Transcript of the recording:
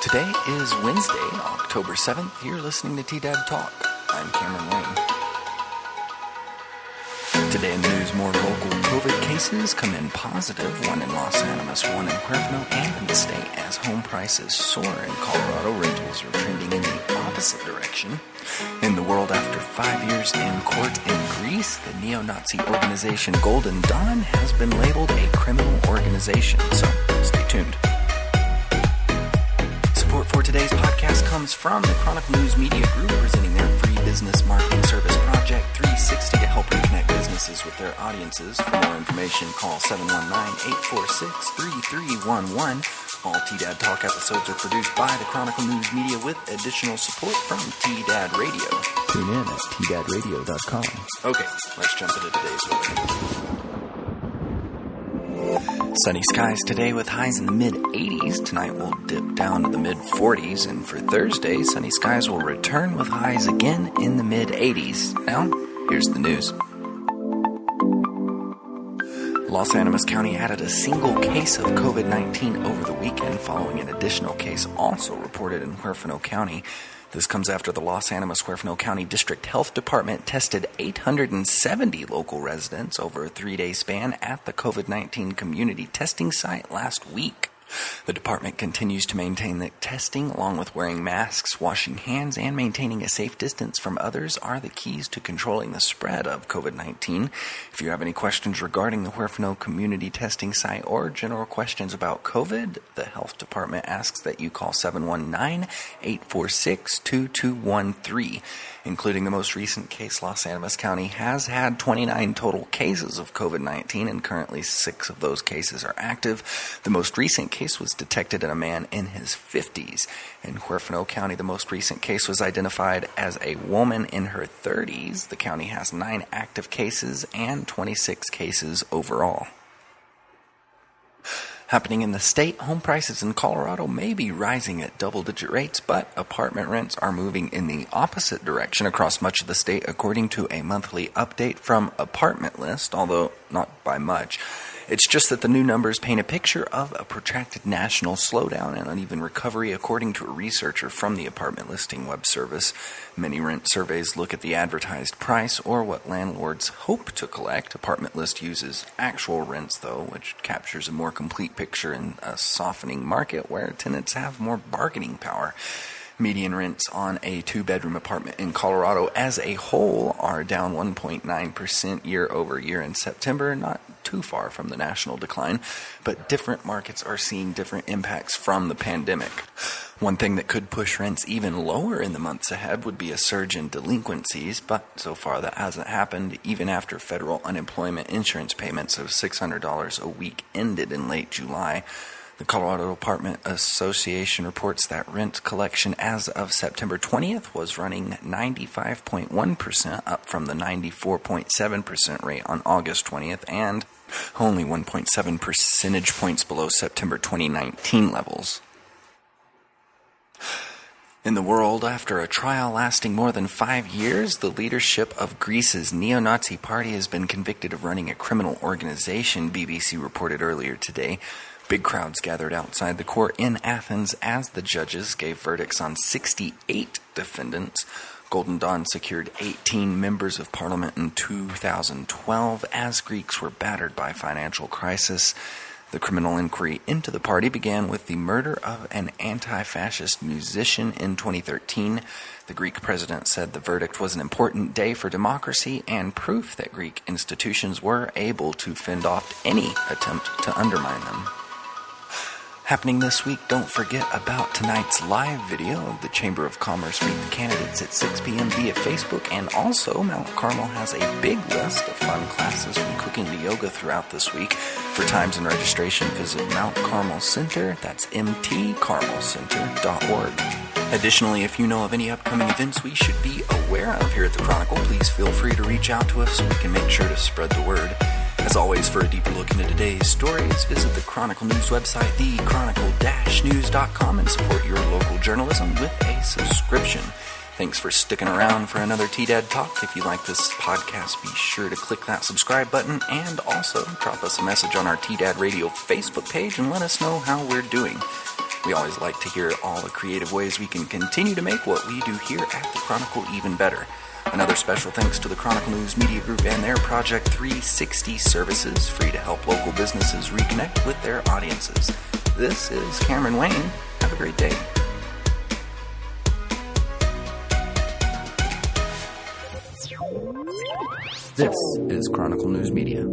Today is Wednesday, October 7th. You're listening to T Dad Talk. I'm Cameron Lane. Today in the news, more local COVID cases come in positive, one in Las Animas, one in Huerfano, and in the state as home prices soar in Colorado. Rentals are trending in the opposite direction. In the world, after five years in court in Greece, the neo Nazi organization Golden Dawn has been labeled a criminal organization, so stay tuned. Today's podcast comes from the Chronicle News Media Group, presenting their free business marketing service Project 360 to help reconnect businesses with their audiences. For more information, call 719-846-3311. All T-Dad Talk episodes are produced by the Chronicle News Media with additional support from T-Dad Radio. Tune in at tdadradio.com. Okay, let's jump into today's weather. Sunny skies today with highs in the mid 80s. Tonight will dip down to the mid 40s, and for Thursday, sunny skies will return with highs again in the mid 80s. Now, here's the news. Las Animas County added a single case of COVID 19 over the weekend, following an additional case also reported in Huerfano County. This comes after the Las Animas Huerfano County District Health Department tested 870 local residents over a three day span at the COVID 19 community testing site last week. The department continues to maintain that testing, along with wearing masks, washing hands, and maintaining a safe distance from others, are the keys to controlling the spread of COVID 19. If you have any questions regarding the Huerfano community testing site or general questions about COVID, the health department asks that you call 719 846 2213. Including the most recent case, Las Animas County has had 29 total cases of COVID 19, and currently six of those cases are active. The most recent case was detected in a man in his 50s. In Huerfano County, the most recent case was identified as a woman in her 30s. The county has nine active cases and 26 cases overall. Happening in the state, home prices in Colorado may be rising at double digit rates, but apartment rents are moving in the opposite direction across much of the state, according to a monthly update from Apartment List, although not by much. It's just that the new numbers paint a picture of a protracted national slowdown and uneven recovery, according to a researcher from the apartment listing web service. Many rent surveys look at the advertised price or what landlords hope to collect. Apartment List uses actual rents, though, which captures a more complete picture in a softening market where tenants have more bargaining power. Median rents on a two bedroom apartment in Colorado as a whole are down 1.9% year over year in September, not too far from the national decline, but different markets are seeing different impacts from the pandemic. One thing that could push rents even lower in the months ahead would be a surge in delinquencies, but so far that hasn't happened even after federal unemployment insurance payments of $600 a week ended in late July. The Colorado Apartment Association reports that rent collection as of September 20th was running 95.1%, up from the 94.7% rate on August 20th, and only 1.7 percentage points below September 2019 levels. In the world, after a trial lasting more than five years, the leadership of Greece's neo Nazi party has been convicted of running a criminal organization, BBC reported earlier today. Big crowds gathered outside the court in Athens as the judges gave verdicts on 68 defendants. Golden Dawn secured 18 members of parliament in 2012 as Greeks were battered by financial crisis. The criminal inquiry into the party began with the murder of an anti fascist musician in 2013. The Greek president said the verdict was an important day for democracy and proof that Greek institutions were able to fend off any attempt to undermine them. Happening this week, don't forget about tonight's live video of the Chamber of Commerce Meet the Candidates at 6 p.m. via Facebook, and also Mount Carmel has a big list of fun classes from cooking to yoga throughout this week. For times and registration, visit Mount Carmel Center, that's mtcarmelcenter.org. Additionally, if you know of any upcoming events we should be aware of here at the Chronicle, please feel free to reach out to us so we can make sure to spread the word. As always, for a deeper look into today's stories, visit the Chronicle News website, thechronicle-news.com, and support your local journalism with a subscription. Thanks for sticking around for another T-Dad Talk. If you like this podcast, be sure to click that subscribe button and also drop us a message on our T-Dad Radio Facebook page and let us know how we're doing. We always like to hear all the creative ways we can continue to make what we do here at the Chronicle even better. Another special thanks to the Chronicle News Media Group and their Project 360 services, free to help local businesses reconnect with their audiences. This is Cameron Wayne. Have a great day. This is Chronicle News Media.